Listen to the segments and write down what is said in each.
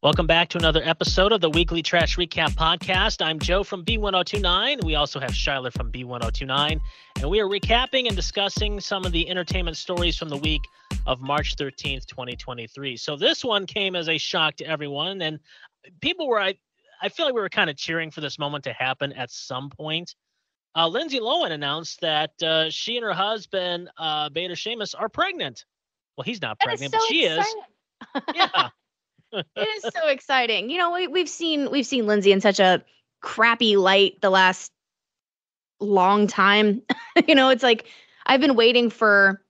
Welcome back to another episode of the Weekly Trash Recap Podcast. I'm Joe from B1029. We also have Shyler from B1029. And we are recapping and discussing some of the entertainment stories from the week of March 13th, 2023. So this one came as a shock to everyone. And people were, I, I feel like we were kind of cheering for this moment to happen at some point. Uh, Lindsay Lohan announced that uh, she and her husband, uh, Bader Shammas, are pregnant. Well, he's not pregnant, so but she exciting. is. Yeah. it is so exciting. You know, we, we've seen we've seen Lindsay in such a crappy light the last long time. you know, it's like I've been waiting for.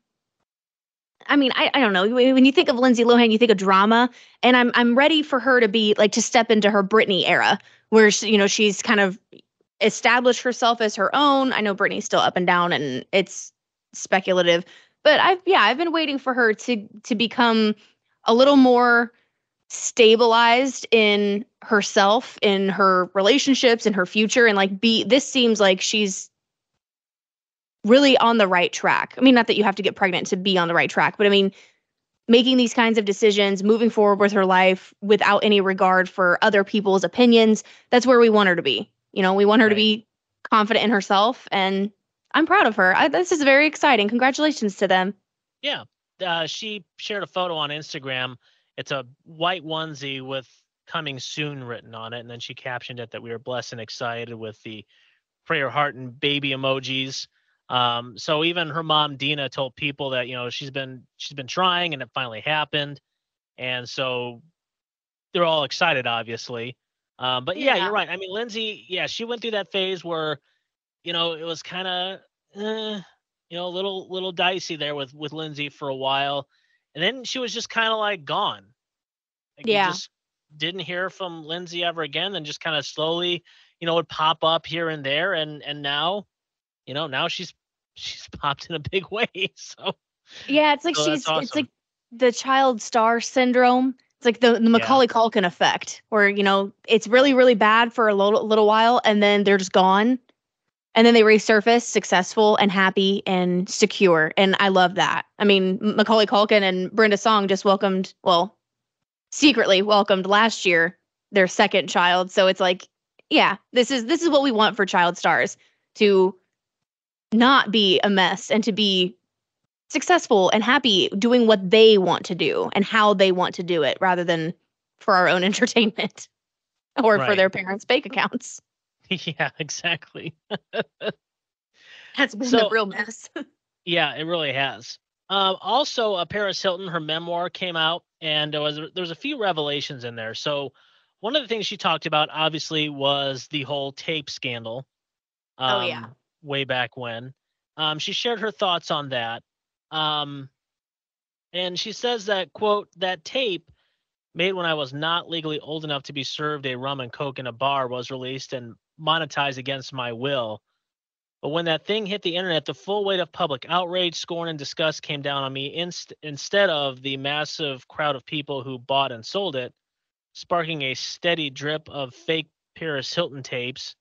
I mean, I, I don't know. When you think of Lindsay Lohan, you think of drama, and I'm I'm ready for her to be like to step into her Britney era, where she, you know she's kind of established herself as her own. I know Britney's still up and down, and it's speculative, but I've yeah, I've been waiting for her to to become a little more stabilized in herself in her relationships in her future and like be this seems like she's really on the right track i mean not that you have to get pregnant to be on the right track but i mean making these kinds of decisions moving forward with her life without any regard for other people's opinions that's where we want her to be you know we want her Right. to be confident in herself and i'm proud of her I, this is very exciting congratulations to them Yeah. Uh, she shared a photo on Instagram. It's a white onesie with coming soon written on it. And then she captioned it that we were blessed and excited with the prayer heart and baby emojis. Um, so even her mom Dina told people that, you know, she's been she's been trying and it finally happened. And so they're all excited, obviously. Um, but yeah, Yeah. you're right. I mean, Lindsay, yeah, she went through that phase where, you know, it was kind of eh, you know, a little little dicey there with with Lindsay for a while, and then she was just kind of like gone. Like, Yeah. just didn't hear from Lindsay ever again, and just kind of slowly, you know, would pop up here and there, and and now, you know, now she's she's popped in a big way. So Yeah, it's like So she's it's like the child star syndrome. It's like the, the Macaulay Culkin effect, where you know it's really really bad for a little little while, and then they're just gone, and then they resurface successful and happy and secure, and I love that. I mean, Macaulay Culkin and Brenda Song just welcomed, well, secretly welcomed last year their second child, so it's like, yeah, this is this is what we want for child stars to not be a mess and to be successful and happy doing what they want to do and how they want to do it rather than for our own entertainment or for their parents' bank accounts. yeah, exactly. That's been So- a real mess. Yeah, it really has. Um, also, uh, Paris Hilton, her memoir came out, and there was there was a few revelations in there. So, one of the things she talked about, obviously, was the whole tape scandal. Oh, yeah. um, way back when. Um, she shared her thoughts on that, um, and she says that quote that tape made when I was not legally old enough to be served a rum and coke in a bar was released and monetized against my will. But when that thing hit the internet, the full weight of public outrage, scorn, and disgust came down on me inst- instead of the massive crowd of people who bought and sold it, sparking a steady drip of fake Paris Hilton tapes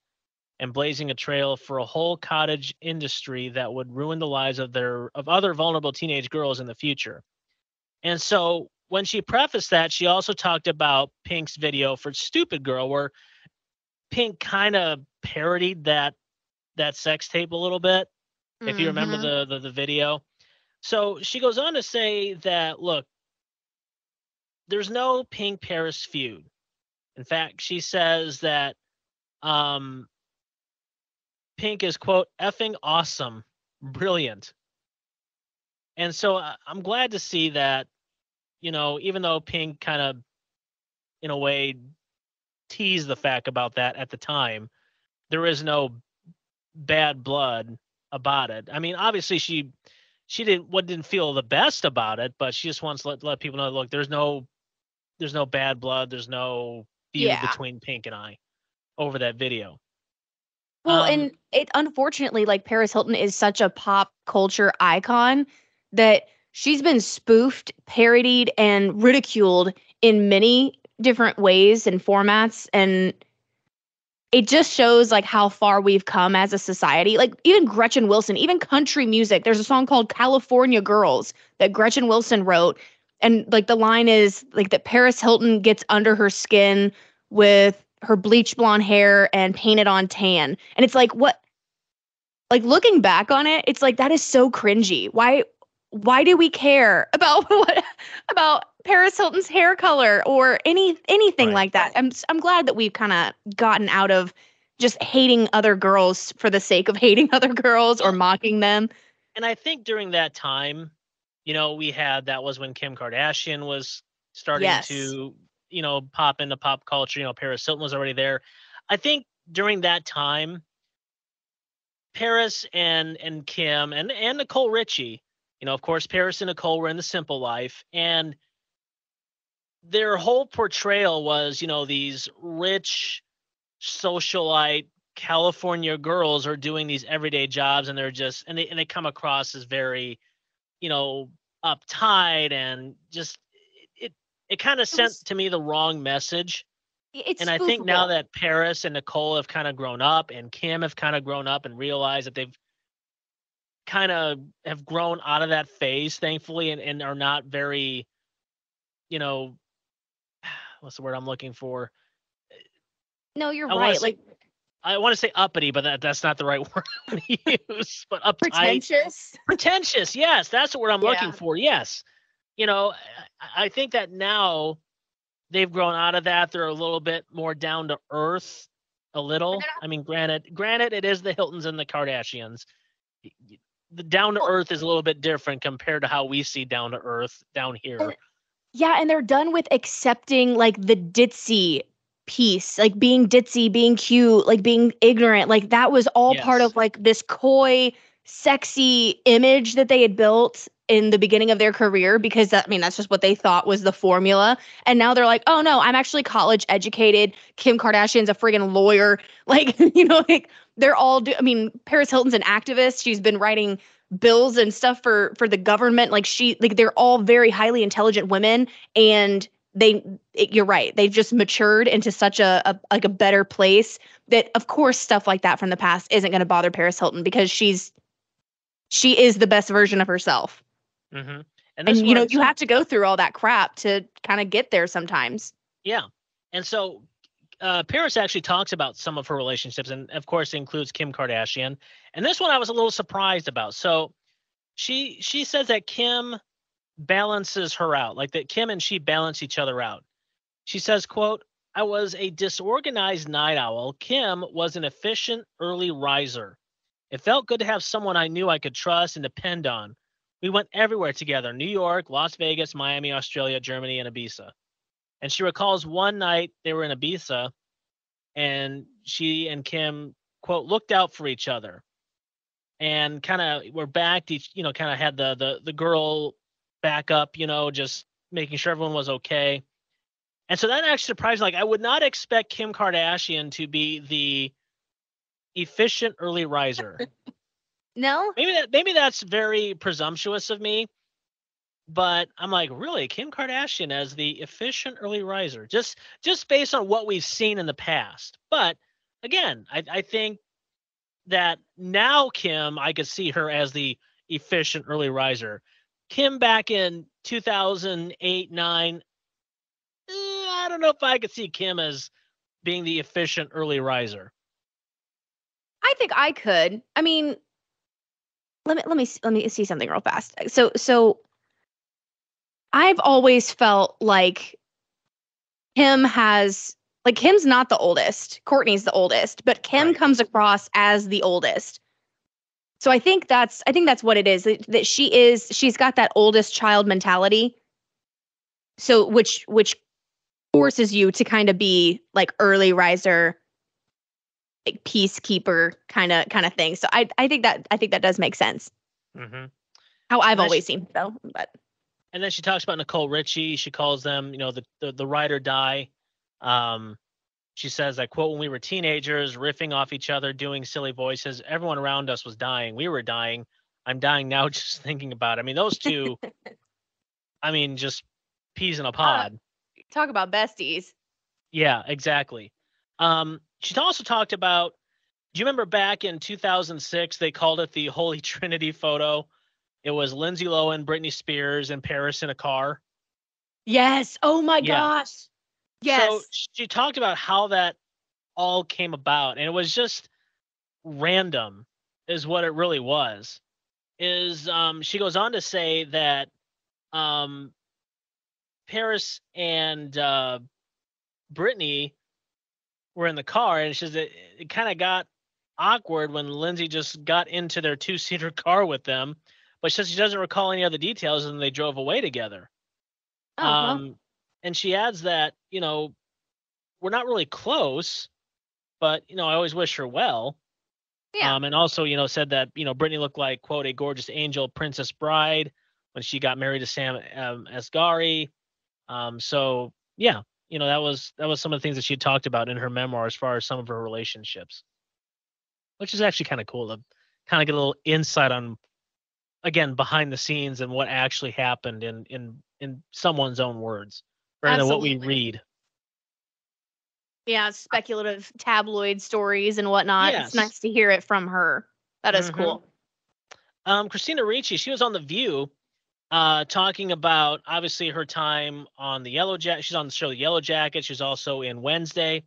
and blazing a trail for a whole cottage industry that would ruin the lives of their of other vulnerable teenage girls in the future. And so when she prefaced that, she also talked about Pink's video for Stupid Girl, where Pink kind of parodied that that sex tape a little bit, if you remember Mhm. the, the the video. So she goes on to say that look, there's no Pink Paris feud. In fact, she says that um Pink is quote effing awesome, brilliant. And so uh, I'm glad to see that, you know, even though Pink kind of, in a way, teased the fact about that at the time, there is no bad blood about it. I mean, obviously she she didn't what didn't feel the best about it, but she just wants to let, let people know, look, there's no there's no bad blood, there's no feud Yeah. between Pink and I over that video. Well, Um, and it unfortunately, like Paris Hilton is such a pop culture icon that she's been spoofed, parodied, and ridiculed in many different ways and formats. And it just shows like how far we've come as a society. Like even Gretchen Wilson, even country music. There's a song called California Girls that Gretchen Wilson wrote. and like the line is like that Paris Hilton gets under her skin with her bleach blonde hair and painted on tan. And it's like what like looking back on it, it's like that is so cringy. Why why do we care about what about Paris Hilton's hair color or any anything Right. like that? I'm I'm glad that we've kind of gotten out of just hating other girls for the sake of hating other girls or mocking them. and I think during that time, you know, we had that was when Kim Kardashian was starting Yes. to, you know, pop into pop culture. You know, Paris Hilton was already there. I think during that time, Paris and and Kim and and Nicole Richie, you know, of course, Paris and Nicole were in the Simple Life, and their whole portrayal was, you know, these rich socialite California girls are doing these everyday jobs and they're just and they and they come across as very, you know, uptight and just it it kind of sent was- to me the wrong message. It's and I think now that Paris and Nicole have kind of grown up and Kim have kind of grown up and realized that they've kind of have grown out of that phase, thankfully, and, and are not very, you know, what's the word I'm looking for? no, you're I right. say Like I want to say uppity, but that, that's not the right word to use. But uptight, pretentious. pretentious. Yes, that's the word I'm looking for. Yes, you know, I, I think that now they've grown out of that. They're a little bit more down to earth, a little. I mean, granted, granted, it is the Hiltons and the Kardashians. The down to earth is a little bit different compared to how we see down to earth down here. And- Yeah, and they're done with accepting like the ditzy piece, like being ditzy, being cute, like being ignorant. Like that was all part of like this coy, sexy image that they had built in the beginning of their career because that, I mean that's just what they thought was the formula. And now they're like, "Oh no, I'm actually college educated. Kim Kardashian's a friggin' lawyer." Like, you know, like they're all do I mean, Paris Hilton's an activist. She's been writing bills and stuff for for the government. Like she like they're all very highly intelligent women and they it, you're right. They've just matured into such a, a like a better place that of course stuff like that from the past isn't going to bother Paris Hilton because she's she is the best version of herself. Hmm and this you know you have to go through all that crap to kind of get there sometimes. Yeah. And so uh, Paris actually talks about some of her relationships, and of course, includes Kim Kardashian. And this one I was a little surprised about. So she she says that Kim balances her out, like that Kim and she balance each other out. She says, quote, I was a disorganized night owl. Kim was an efficient early riser. It felt good to have someone I knew I could trust and depend on. We went everywhere together New York, Las Vegas, Miami, Australia, Germany, and Ibiza. And she recalls one night they were in Ibiza and she and Kim, quote, looked out for each other and kind of were backed each, you know, kind of had the, the, the girl back up, you know, just making sure everyone was okay. And so that actually surprised me. Like, I would not expect Kim Kardashian to be the efficient early riser. no maybe that maybe that's very presumptuous of me but i'm like really kim kardashian as the efficient early riser just just based on what we've seen in the past but again i, I think that now kim i could see her as the efficient early riser kim back in 2008 9 eh, i don't know if i could see kim as being the efficient early riser I think I could. I mean, let me let me let me see something real fast. So so I've always felt like Kim has like Kim's not the oldest. Kourtney's the oldest, but Kim Right. comes across as the oldest. So I think that's I think that's what it is. That, that she is she's got that oldest child mentality. So which which forces you to kind of be like early riser like peacekeeper kind of kind of thing. So I I think that I think that does make sense. mm-hmm. How I've always seen though. But and then she talks about Nicole Richie. She calls them, you know, the the, the ride or die. Um, she says, I quote, when we were teenagers, riffing off each other, doing silly voices, everyone around us was dying. We were dying. I'm dying now just thinking about it. I mean, those two, I mean, just peas in a pod. talk about besties. Yeah, exactly. Um, she also talked about. Do you remember back in 2006 they called it the Holy Trinity photo? It was Lindsay Lohan, Britney Spears, and Paris in a car. Yes. Oh my Yeah. gosh. Yes. So she talked about how that all came about, and it was just random, is what it really was. Is um, she goes on to say that um, Paris and uh, Britney were in the car, and she says it, it kind of got awkward when Lindsay just got into their two seater car with them, but she says she doesn't recall any other details, and they drove away together. well, Um, and she adds that, you know, we're not really close, but, you know, I always wish her well. Yeah. Um, and also, you know, said that, you know, Britney looked like, quote, a gorgeous angel princess bride when she got married to Sam um, Asghari. Um, so, yeah, you know, that was that was some of the things that she talked about in her memoir as far as some of her relationships, which is actually kind of cool to kind of get a little insight on, again, behind the scenes and what actually happened in in in someone's own words rather than what we read. yeah, speculative tabloid stories and whatnot. Yes. It's nice to hear it from her. That is Mhm. cool. Um, Christina Ricci, she was on The View, uh, talking about obviously her time on the Yellow Jacket. She's on the show The Yellow Jacket. She's also in Wednesday.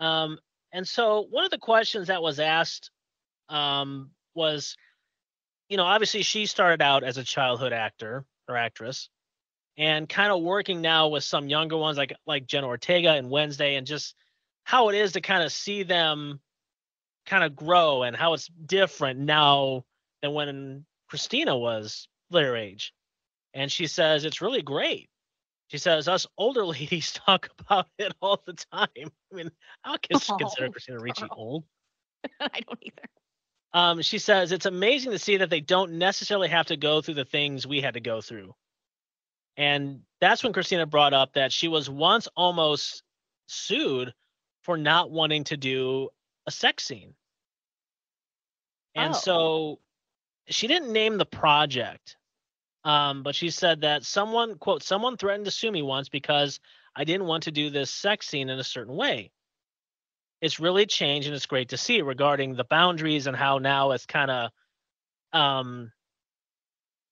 Um, and so one of the questions that was asked um, was, you know, obviously she started out as a childhood actor or actress, and kind of working now with some younger ones like like Jenna Ortega and Wednesday, and just how it is to kind of see them kind of grow and how it's different now than when Christina was their age. And she says it's really great. She says us older ladies talk about it all the time. I mean, I can consider Oh, Christina Ricci girl. old. I don't either. Um, she says it's amazing to see that they don't necessarily have to go through the things we had to go through. And that's when Christina brought up that she was once almost sued for not wanting to do a sex scene. And Oh. so she didn't name the project, um, but she said that someone, quote, someone threatened to sue me once because I didn't want to do this sex scene in a certain way. It's really changed and it's great to see regarding the boundaries and how now it's kind of um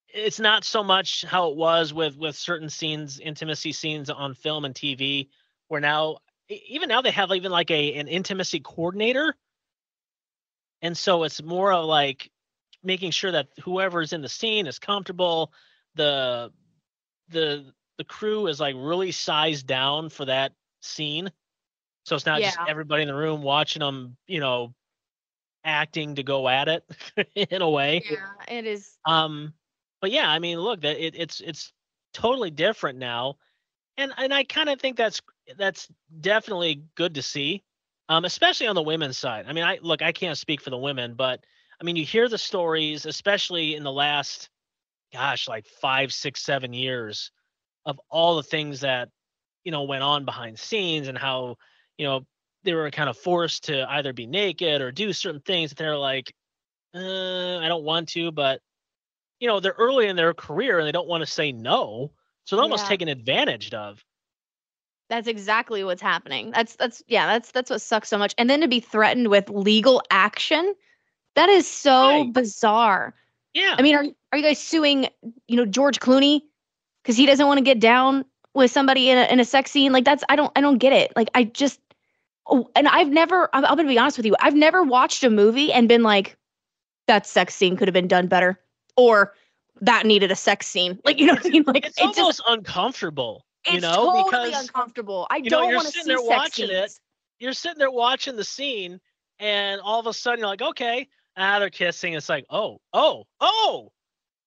it's not so much how it was with with certain scenes intimacy scenes on film and tv where now even now they have even like a an intimacy coordinator. And so it's more of like making sure that whoever's in the scene is comfortable the the the crew is like really sized down for that scene so it's not just everybody in the room watching them you know acting to go at it in a way Yeah, it is. um, but yeah, I mean, look, that it, it's it's totally different now, and and I kind of think that's that's definitely good to see, um, especially on the women's side. I mean, I look, I can't speak for the women, but I mean, you hear the stories, especially in the last, gosh, like five, six, seven years, of all the things that you know went on behind scenes and how you know they were kind of forced to either be naked or do certain things that they're like, uh, I don't want to, but you know, they're early in their career and they don't want to say no. So they're almost Yeah. taken advantage of. That's exactly what's happening. That's that's yeah, that's that's what sucks so much. And then to be threatened with legal action, that is so Right. bizarre. Yeah. I mean, are are you guys suing, you know, George Clooney because he doesn't want to get down with somebody in a in a sex scene? Like that's I don't I don't get it. Like I just oh, and I've never I'm, I'm gonna be honest with you. I've never watched a movie and been like, that sex scene could have been done better, or that needed a sex scene. Like you know what I mean? Like it's it just almost uncomfortable, you it's know, totally because uncomfortable. I you don't you're want to sitting see there sex watching it, scenes. you're sitting there watching the scene, and all of a sudden you're like, okay, ah, they're kissing. It's like, oh, oh, oh,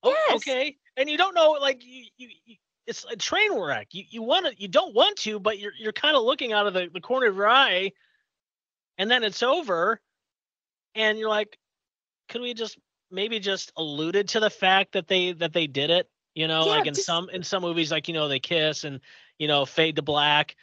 oh Yes. okay, and you don't know, like, you, you, you it's a train wreck. You you want to, you don't want to, but you're you're kind of looking out of the, the corner of your eye, and then it's over, and you're like, could we just maybe just alluded to the fact that they that they did it? You know, Yeah, like in just- some in some movies, like you know, they kiss and you know fade to black.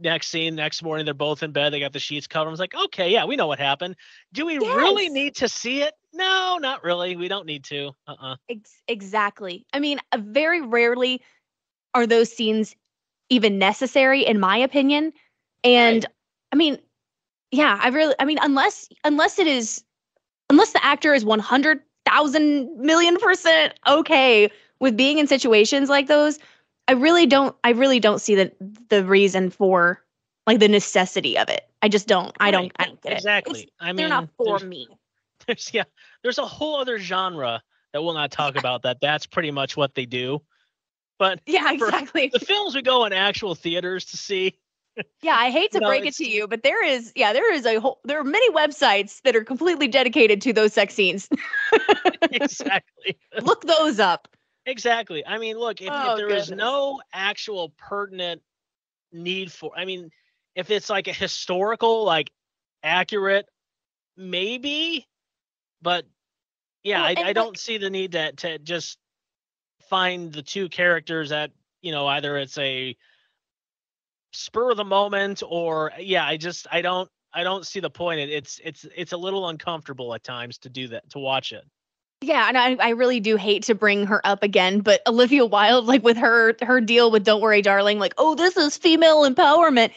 Next scene, next morning, they're both in bed. They got the sheets covered. I was like, okay, yeah, we know what happened. Do we really need to see it? No, not really. We don't need to. Uh uh Ex- exactly. I mean, uh, very rarely are those scenes even necessary, in my opinion. And I mean, yeah, I really, I mean, unless unless it is, unless the actor is one hundred thousand million percent okay with being in situations like those, I really don't I really don't see the the reason for like the necessity of it. I just don't. I don't I don't get exactly. it. It's- I mean, they're not for there's- me. there's yeah there's a whole other genre that we'll not talk about that that's pretty much what they do but Yeah, exactly. the films we go in actual theaters to see Yeah, I hate to No, break it to you, but there is yeah, there is a whole there are many websites that are completely dedicated to those sex scenes. exactly Look those up. exactly i mean look if, Oh, if there is goodness. no actual pertinent need for i mean if it's like a historical like accurate maybe but yeah Well, I, I like- don't see the need to to just find the two characters that you know either it's a spur of the moment or yeah i just i don't i don't see the point It- it's it's it's a little uncomfortable at times to do that to watch it Yeah, and I, I really do hate to bring her up again, but Olivia Wilde, like with her her deal with "Don't Worry, Darling," like, oh, this is female empowerment.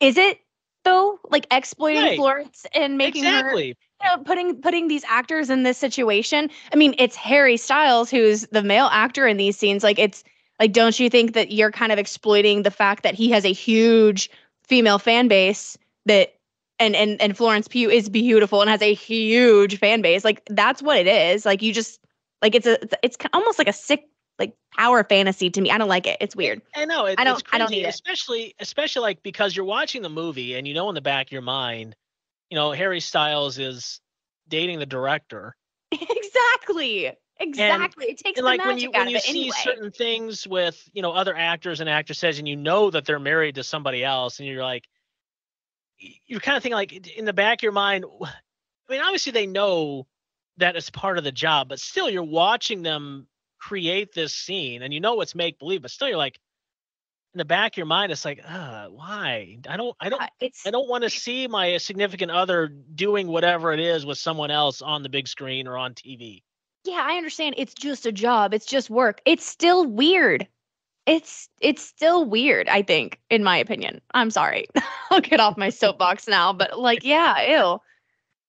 Is it though? Like exploiting Right. Florence and making her exactly you know, putting putting these actors in this situation. I mean, it's Harry Styles who's the male actor in these scenes. Like, it's like, don't you think that you're kind of exploiting the fact that he has a huge female fan base that and and and Florence Pugh is beautiful and has a huge fan base. Like, that's what it is. Like, you just like it's a it's, almost like a sick like power fantasy to me. I don't like it. It's weird. I know it, I don't- it's I don't crazy, need it. especially especially like because you're watching the movie and you know in the back of your mind, you know Harry Styles is dating the director, exactly. Exactly. it takes and the like when you out when you see anyway. certain things with you know other actors and actresses, and you know that they're married to somebody else, and you're like, you're kind of thinking like in the back of your mind. I mean, obviously they know that it's part of the job, but still you're watching them create this scene, and you know it's make believe, but still you're like. In the back of your mind, it's like, uh, why? I don't, I don't it's I don't want to see my significant other doing whatever it is with someone else on the big screen or on TV. yeah, I understand. It's just a job. It's just work. It's still weird. It's it's still weird. I think, in my opinion. I'm sorry. I'll get off my soapbox now, but like, yeah, ew.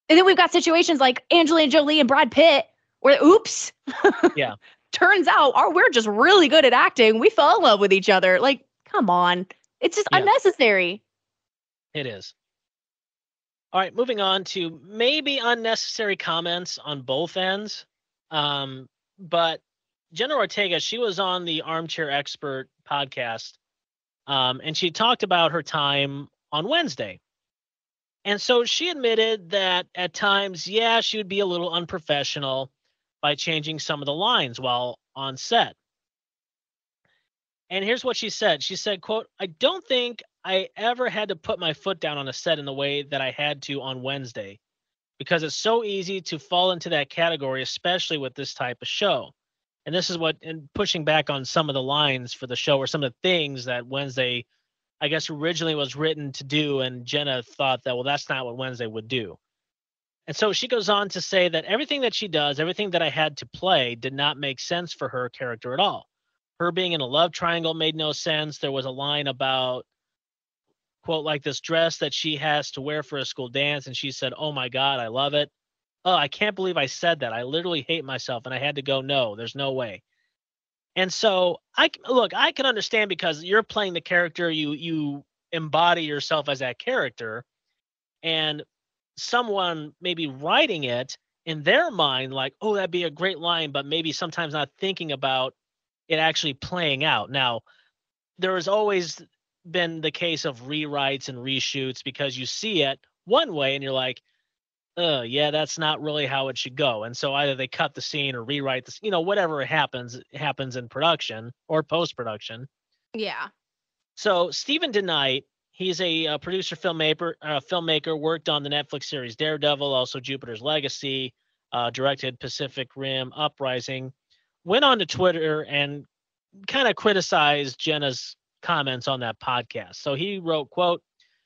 And then we've got situations like Angelina Jolie and Brad Pitt, where oops, Yeah. turns out, oh, we're just really good at acting. We fell in love with each other. Like, come on, it's just Yeah. unnecessary. It is. All right, moving on to maybe unnecessary comments on both ends. Um, but Jenna Ortega, she was on the Armchair Expert podcast, um, and she talked about her time on Wednesday. And so she admitted that at times, yeah, she would be a little unprofessional by changing some of the lines while on set. And here's what she said. She said, quote, I don't think I ever had to put my foot down on a set in the way that I had to on Wednesday because it's so easy to fall into that category, especially with this type of show. And this is what, and pushing back on some of the lines for the show or some of the things that Wednesday, I guess, originally was written to do. And Jenna thought that, well, that's not what Wednesday would do. And so she goes on to say that everything that she does, everything that I had to play, did not make sense for her character at all. Her being in a love triangle made no sense. There was a line about, quote, like this dress that she has to wear for a school dance. And she said, Oh my God, I love it. Oh, I can't believe I said that. I literally hate myself. And I had to go, No, there's no way. And so I look, I can understand because you're playing the character, you you embody yourself as that character, and someone maybe writing it in their mind, like, oh, that'd be a great line, but maybe sometimes not thinking about it actually playing out. Now, there has always been the case of rewrites and reshoots because you see it one way and you're like, oh, yeah, that's not really how it should go. And so either they cut the scene or rewrite this, you know, whatever happens, happens in production or post production. Yeah. So Steven DeKnight, he's a, uh producer, filmmaker, uh, filmmaker, worked on the Netflix series Daredevil, also Jupiter's Legacy, uh, directed Pacific Rim Uprising. Went on to Twitter and kind of criticized Jenna's comments on that podcast. So he wrote, "quote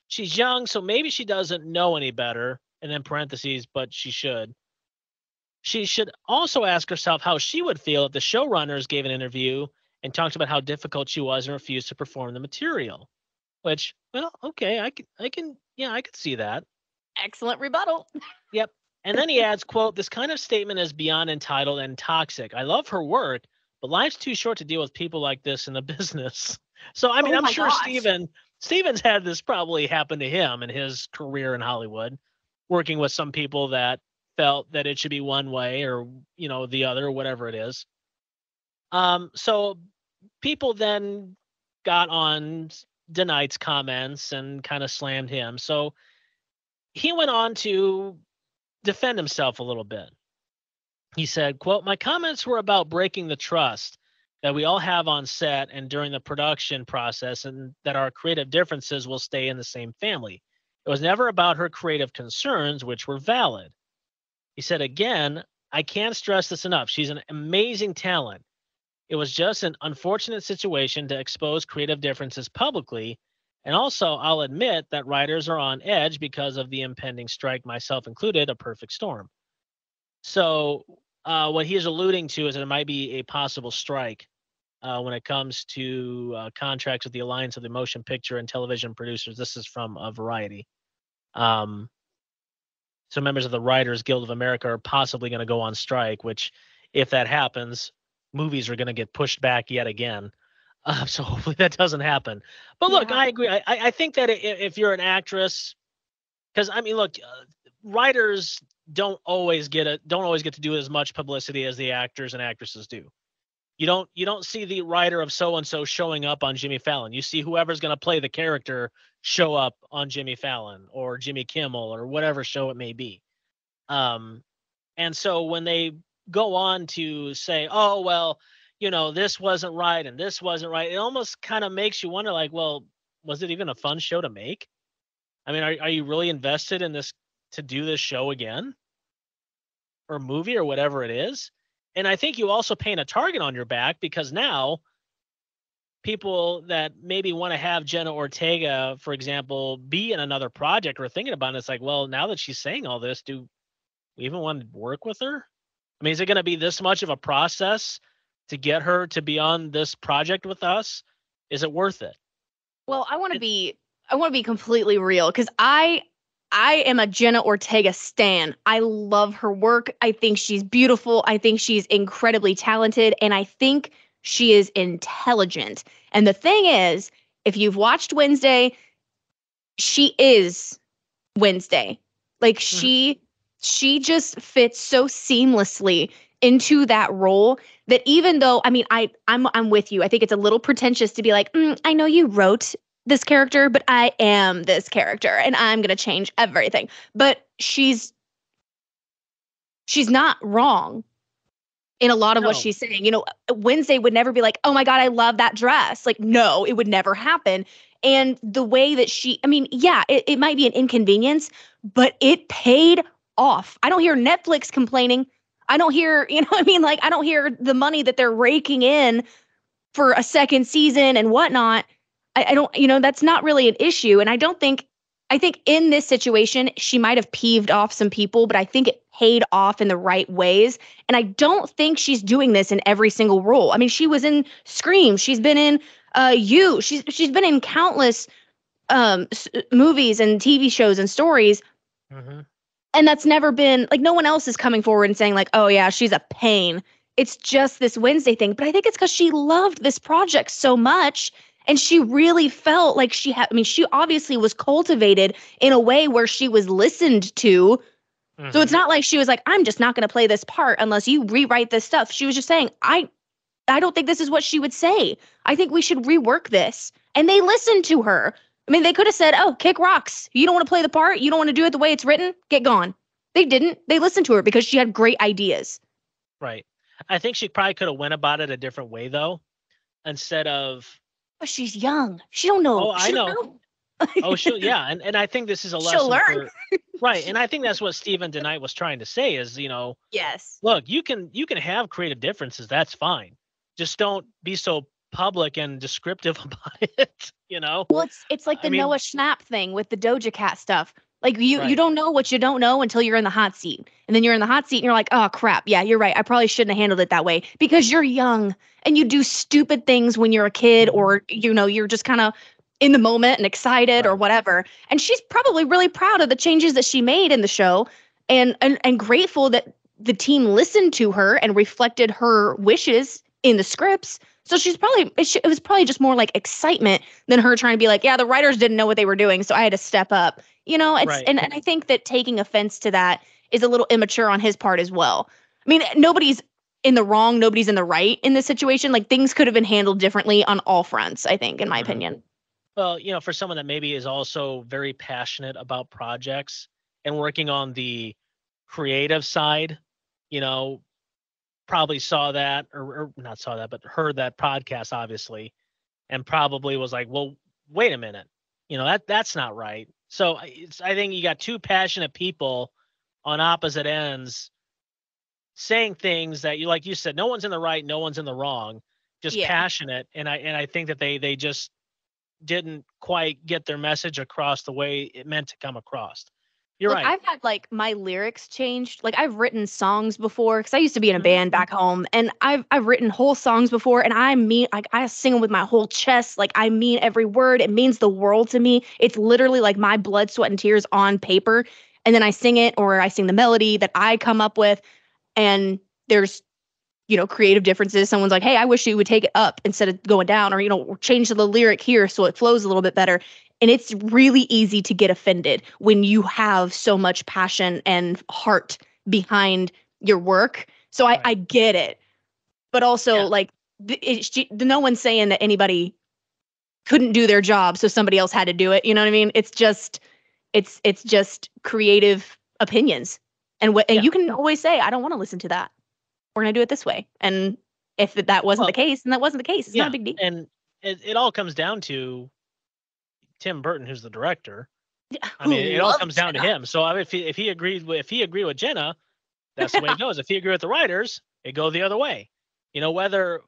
She's young, so maybe she doesn't know any better." And then parentheses, but she should. She should also ask herself how she would feel if the showrunners gave an interview and talked about how difficult she was and refused to perform the material. Which, well, okay, I can, I can, yeah, I could see that. Excellent rebuttal. And then he adds, "quote This kind of statement is beyond entitled and toxic. I love her work, but life's too short to deal with people like this in the business. So I mean, Oh I'm sure gosh. Steven Steven's had this probably happen to him in his career in Hollywood, working with some people that felt that it should be one way or you know the other, whatever it is. Um, so people then got on DeKnight's comments and kind of slammed him. So he went on to defend himself a little bit. He said, quote, My comments were about breaking the trust that we all have on set and during the production process, and that our creative differences will stay in the same family. It was never about her creative concerns, which were valid. He said, Again, I can't stress this enough. She's an amazing talent. It was just an unfortunate situation to expose creative differences publicly. And also, I'll admit that writers are on edge because of the impending strike, myself included, a perfect storm. So, uh, what he is alluding to is that it might be a possible strike uh, when it comes to uh, contracts with the Alliance of the Motion Picture and Television Producers. This is from a Variety. Um, so, members of the Writers Guild of America are possibly going to go on strike, which, if that happens, movies are going to get pushed back yet again. Uh, so hopefully that doesn't happen. But look, Yeah. I agree. I, I think that if you're an actress, because I mean, look, uh, writers don't always get it. Don't always get to do as much publicity as the actors and actresses do. You don't you don't see the writer of so and so showing up on Jimmy Fallon. You see whoever's going to play the character show up on Jimmy Fallon or Jimmy Kimmel or whatever show it may be. Um, and so when they go on to say, "Oh well, you know, this wasn't right and this wasn't right," it almost kind of makes you wonder, like, well, was it even a fun show to make? I mean, are are you really invested in this to do this show again, or movie or whatever it is? And I think you also paint a target on your back because now people that maybe want to have Jenna Ortega, for example, be in another project or thinking about it, it's like, well, now that she's saying all this, do we even want to work with her? I mean, is it going to be this much of a process to get her to be on this project with us? Is it worth it? Well, I want to be I want to be completely real because I I am a Jenna Ortega stan. I love her work. I think she's beautiful. I think she's incredibly talented and I think she is intelligent. And the thing is, if you've watched Wednesday, she is Wednesday. Like mm-hmm. she she just fits so seamlessly into that role that even though I mean I I'm I'm with you. I think it's a little pretentious to be like, "Mm, I know you wrote this character, but I am this character and I'm going to change everything. But she's she's not wrong in a lot of what she's saying. You know, Wednesday would never be like, "Oh my god, I love that dress." Like, no, it would never happen. And the way that she, I mean, yeah, it, it might be an inconvenience, but it paid off. I don't hear Netflix complaining. I don't hear, you know, what I mean, like, I don't hear the money that they're raking in for a second season and whatnot. I, I don't, you know, that's not really an issue. And I don't think, I think in this situation, she might have peeved off some people, but I think it paid off in the right ways. And I don't think she's doing this in every single role. I mean, she was in Scream. She's been in uh You. She's she's been in countless um s- movies and TV shows and stories Mm-hmm. And that's never been like no one else is coming forward and saying like oh yeah she's a pain. It's just this wednesday thing but i think it's because she loved this project so much and she really felt like she had i mean she obviously was cultivated in a way where she was listened to. So it's mm-hmm. not like she was like i'm just not going to play this part unless you rewrite this stuff. She was just saying i i don't think this is what she would say. I think we should rework this. And they listened to her i mean they could have said oh kick rocks. You don't want to play the part. You don't want to do it the way it's written. Get gone. They didn't. They listened to her because she had great ideas. Right. I think she probably could have went about it a different way though, instead of but she's young. She don't know. Oh, I know. don't oh she'll yeah, and and I think this is a lesson She'll learn. for right, and I think that's what Steven DeKnight was trying to say is you know yes. look you can you can have creative differences. That's fine, just don't be so public and descriptive about it, you know. Well, it's it's like I the mean- Noah Schnapp thing with the Doja Cat stuff. Like you you don't know what you don't know until you're in the hot seat. And then you're in the hot seat and you're like, "Oh crap. Yeah, you're right. I probably shouldn't have handled it that way because you're young and you do stupid things when you're a kid Mhm. or you know, you're just kind of in the moment and excited or whatever." And she's probably really proud of the changes that she made in the show and and and grateful that the team listened to her and reflected her wishes in the scripts. So she's probably it, was probably just more like excitement than her trying to be like, yeah, the writers didn't know what they were doing, so I had to step up. You know, it's Right. and, and I think that taking offense to that is a little immature on his part as well. I mean, nobody's in the wrong, nobody's in the right in this situation. Like things could have been handled differently on all fronts, I think, in my Mhm. opinion. Well, you know, for someone that maybe is also very passionate about projects and working on the creative side, you know, probably saw that or, or not saw that, but heard that podcast obviously, and probably was like, "Well, wait a minute, you know that that's not right." So I- it's I think you got two passionate people on opposite ends saying things that you like you said, no one's in the right, no one's in the wrong, just Yeah. passionate, and I and I think that they they just didn't quite get their message across the way it meant to come across. You're Look, right. I've had like my lyrics changed. Like I've written songs before because I used to be in a Mhm. band back home, and I've I've written whole songs before, and I mean like I sing them with my whole chest. Like I mean every word. It means the world to me. It's literally like my blood, sweat, and tears on paper, and then I sing it or I sing the melody that I come up with, and there's you know creative differences. Someone's like, hey, I wish you would take it up instead of going down, or you know change the lyric here so it flows a little bit better. And it's really easy to get offended when you have so much passion and heart behind your work. So Right. I, I get it. But also, Yeah. like, no one's saying that anybody couldn't do their job, so somebody else had to do it. You know what I mean? It's just, it's, it's just creative opinions. And what, and Yeah. you can always say, I don't want to listen to that. We're going to do it this way. And if that wasn't Well, the case, then that wasn't the case. It's yeah, not a big deal. and it, it all comes down to Tim Burton, who's the director. I mean, it all comes down to him. So I mean, if he if he agreed with if he agreed with Jenna, that's the way it goes. If he agreed with the writers, it go the other way. You know, whether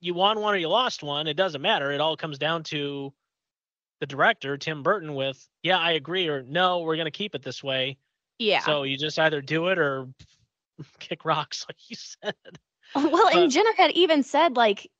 you won one or you lost one, it doesn't matter. It all comes down to the director, Tim Burton, with yeah, I agree, or no, we're gonna keep it this way. Yeah. So you just either do it or kick rocks, like you said. Well, and But- Jenna had even said like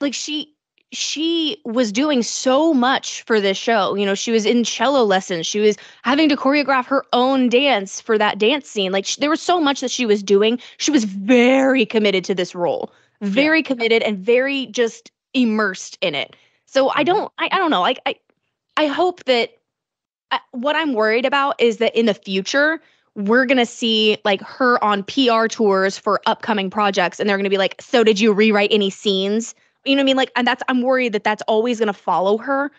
like she she was doing so much for this show. You know, she was in cello lessons. She was having to choreograph her own dance for that dance scene. Like sh- there was so much that she was doing. She was very committed to this role. Very committed and very just immersed in it. So I Mhm. don't I, I don't know. Like I I hope that I, what I'm worried about is that in the future we're going to see like her on PR tours for upcoming projects and they're going to be like so did you rewrite any scenes you know what I mean like and that's I'm worried that that's always going to follow her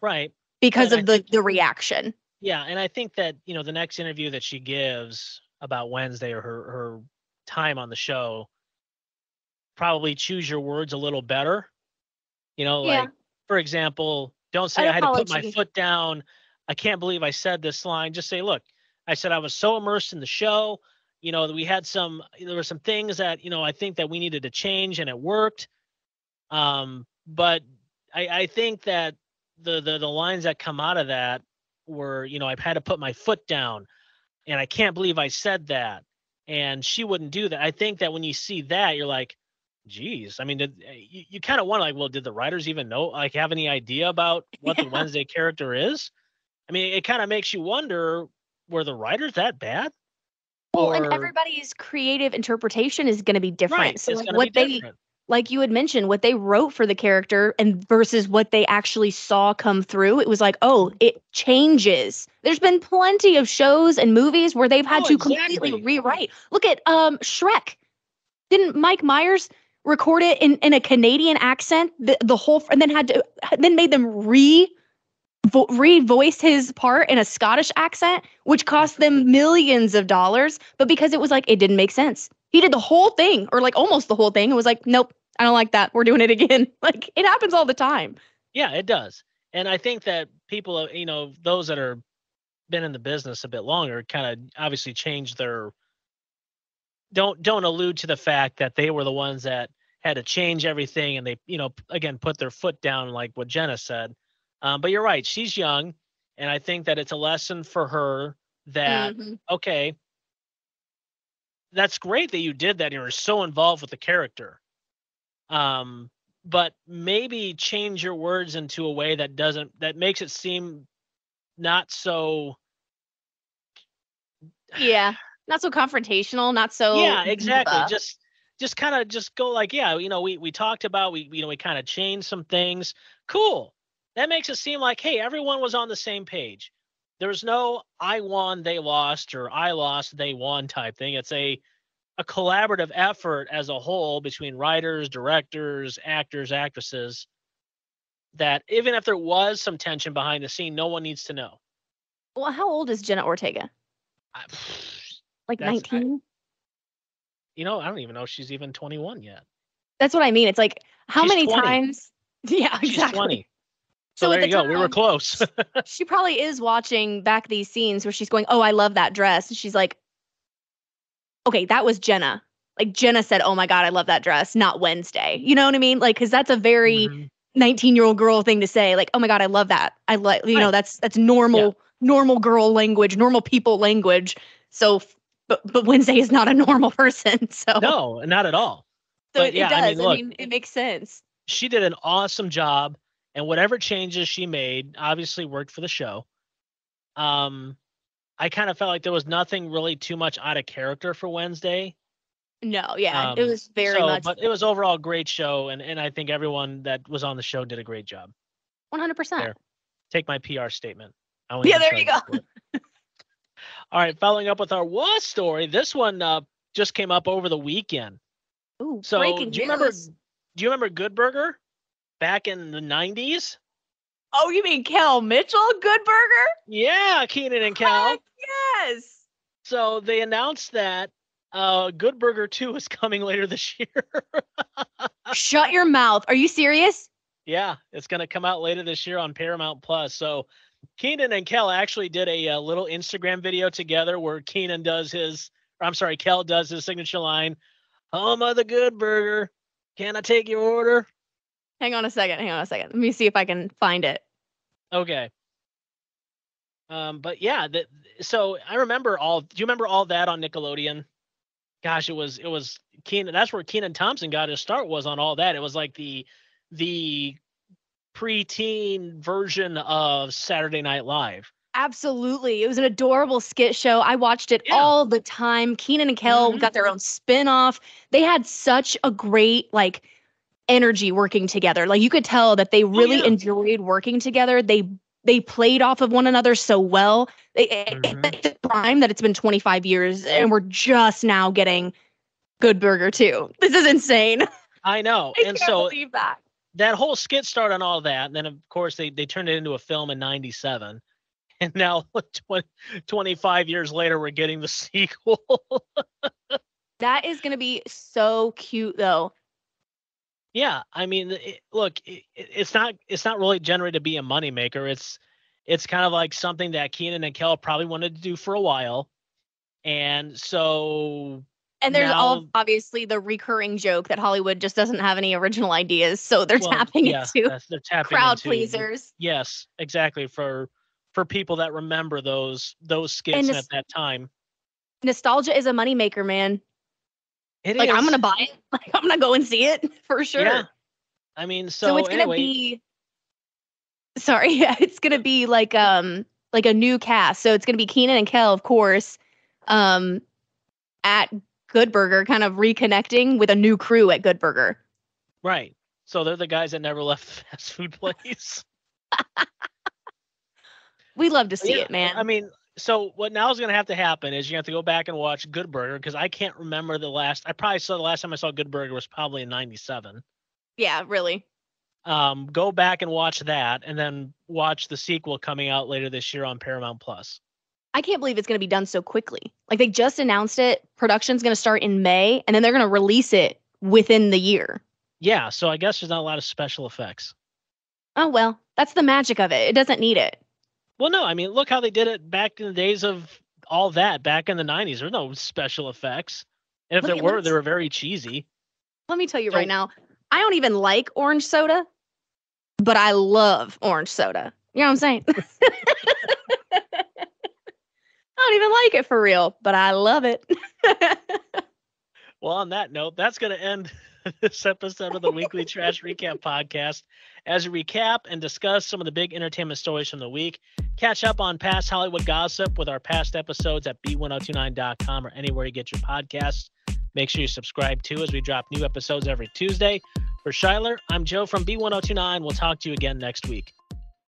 Right. because And I of the think- the reaction Yeah, and I think that you know the next interview that she gives about Wednesday or her her time on the show, probably choose your words a little better. You know, Yeah. like for example, don't say I had to put my foot down. I can't believe I said this line. Just say, look, I said I was so immersed in the show. You know, we had some there were some things that, you know, I think that we needed to change and it worked. Um, but I, I think that the, the the lines that come out of that were, you know, I've had to put my foot down and I can't believe I said that. And she wouldn't do that. I think that when you see that, you're like, geez, I mean, did, eh, you, you kind of want like, well, did the writers even know, like, have any idea about what the Wednesday character is? I mean, it kind of makes you wonder, were the writers that bad? well and everybody's creative interpretation is going to be different Right. so like what they different. like you had mentioned what they wrote for the character and versus what they actually saw come through it was like oh it changes there's been plenty of shows and movies where they've had Oh, to completely rewrite look at um shrek didn't mike myers record it in, in a canadian accent the, the whole and then had to then made them re vo- re-voice his part in a scottish accent which cost them millions of dollars but because it was like it didn't make sense he did the whole thing or like almost the whole thing and was like nope i don't like that we're doing it again like it happens all the time Yeah, it does. And I think that people, uh, you know, those that are been in the business a bit longer, kind of obviously change their. Don't don't allude to the fact that they were the ones that had to change everything, and they, you know, again put their foot down, like what Jenna said. Um, but you're right, she's young, and I think that it's a lesson for her that Mhm. okay, that's great that you did that. and You were so involved with the character. Um, but maybe change your words into a way that doesn't that makes it seem not so yeah not so confrontational not so yeah exactly diva. just just kind of just go like, yeah, you know, we we talked about we you know we kind of changed some things. Cool. That makes it seem like, hey, everyone was on the same page. There's no I won, they lost, or I lost, they won type thing. It's a a collaborative effort as a whole between writers, directors, actors, actresses. That even if there was some tension behind the scene, no one needs to know. Well, how old is Jenna Ortega? I, Like 19? you know, I don't even know if she's even 21 yet. That's what I mean. It's like how She's many 20. times? Yeah, She's exactly. 20. So, So there you the go. We were close. She probably is watching back these scenes where she's going, "Oh, I love that dress." And she's like, "Okay, that was Jenna." Like Jenna said, "Oh my god, I love that dress," not Wednesday. You know what I mean? Like cuz that's a very Mhm. 19-year-old girl thing to say. Like, "Oh my god, I love that." I like you know, that's that's normal normal girl language, normal people language. So but but Wednesday is not a normal person. So No, not at all. so but it, yeah, it I does. mean, I mean, it makes sense. She did an awesome job, and whatever changes she made obviously worked for the show. Um, I kind of felt like there was nothing really too much out of character for Wednesday. No, yeah, it Um, was very so, much but it was overall a great show, and and I think everyone that was on the show did a great job. 100%. There. Take my PR statement. I Yeah, there you go. All right, following up with our was story. This one uh, just came up over the weekend. Ooh, So, do you remember- Do you remember Good Burger back in the '90s? Oh, you mean Kel Mitchell, Good Burger? Yeah, Kenan and Kel. Heck yes. So they announced that uh, Good Burger 2 is coming later this year. Shut your mouth. Are you serious? yeah, it's going to come out later this year on Paramount Plus. So Kenan and Kel actually did a, uh little Instagram video together where Kenan does his, or I'm sorry, Kel does his signature line, "Home of the Good Burger, can I take your order?" Hang on a second. Hang on a second. Let me see if I can find it. Okay. Um, but yeah, that so I remember all. Do you remember all that on Nickelodeon? Gosh, it was it was Kenan. That's where Kenan Thompson got his start. Was on all that. It was like the the preteen version of Saturday Night Live. Absolutely. It was an adorable skit show. I watched it Yeah. all the time. Kenan and Kel Mhm. got their own spin-off. They had such a great like energy working together. Like you could tell that they really yeah. enjoyed working together. They they played off of one another so well. They Mhm. it's a crime that it's been 25 years and we're just now getting Good Burger too. This is insane. I know, I and so believe that. that whole skit started on all that. And then of course they they turned it into a film in '97. And now 20, 25 years later, we're getting the sequel. That is going to be so cute though. Yeah, I mean, it, look, it, it- it's not it's not really generated to be a moneymaker. It's it's kind of like something that Kenan and Kel probably wanted to do for a while, and so And there's all obviously the recurring joke that Hollywood just doesn't have any original ideas, so they're well, tapping yeah, into they're tapping crowd into- pleasers. Yes, exactly for for people that remember those those skits at that time. Nostalgia is a moneymaker, man. It like I'm gonna buy it. Like I'm gonna go and see it for sure. Yeah. I mean, so, So, it's gonna anyway, be sorry, yeah, it's gonna be like um like a new cast. So it's gonna be Kenan and Kel, of course, um at Good Burger, kind of reconnecting with a new crew at Good Burger. right. So they're the guys that never left the fast food place. We love to see yeah, it, man. I mean, so what now is going to have to happen is you have to go back and watch Good Burger because I can't remember the last. I probably saw the last time I saw Good Burger was probably in '97. yeah, really. Um, go back and watch that, and then watch the sequel coming out later this year on Paramount Plus. I can't believe it's going to be done so quickly. Like they just announced it. Production's going to start in May, and then they're going to release it within the year. Yeah, so I guess there's not a lot of special effects. Oh well, that's the magic of it. It doesn't need it. Well, no, I mean, look how they did it back in the days of all that back in the '90s. There were no special effects, and if Let there me- were, they were very cheesy. Let me tell you So- right oh. now, I don't even like orange soda, but I love orange soda. You know what I'm saying? I don't even like it for real, but I love it. Well, on that note, that's going to end this episode of the Weekly Trash Recap Podcast. As we recap and discuss some of the big entertainment stories from the week, catch up on past Hollywood gossip with our past episodes at b1029.com or anywhere you get your podcasts. Make sure you subscribe too as we drop new episodes every Tuesday. For Shyler, I'm Joe from B1029. We'll talk to you again next week.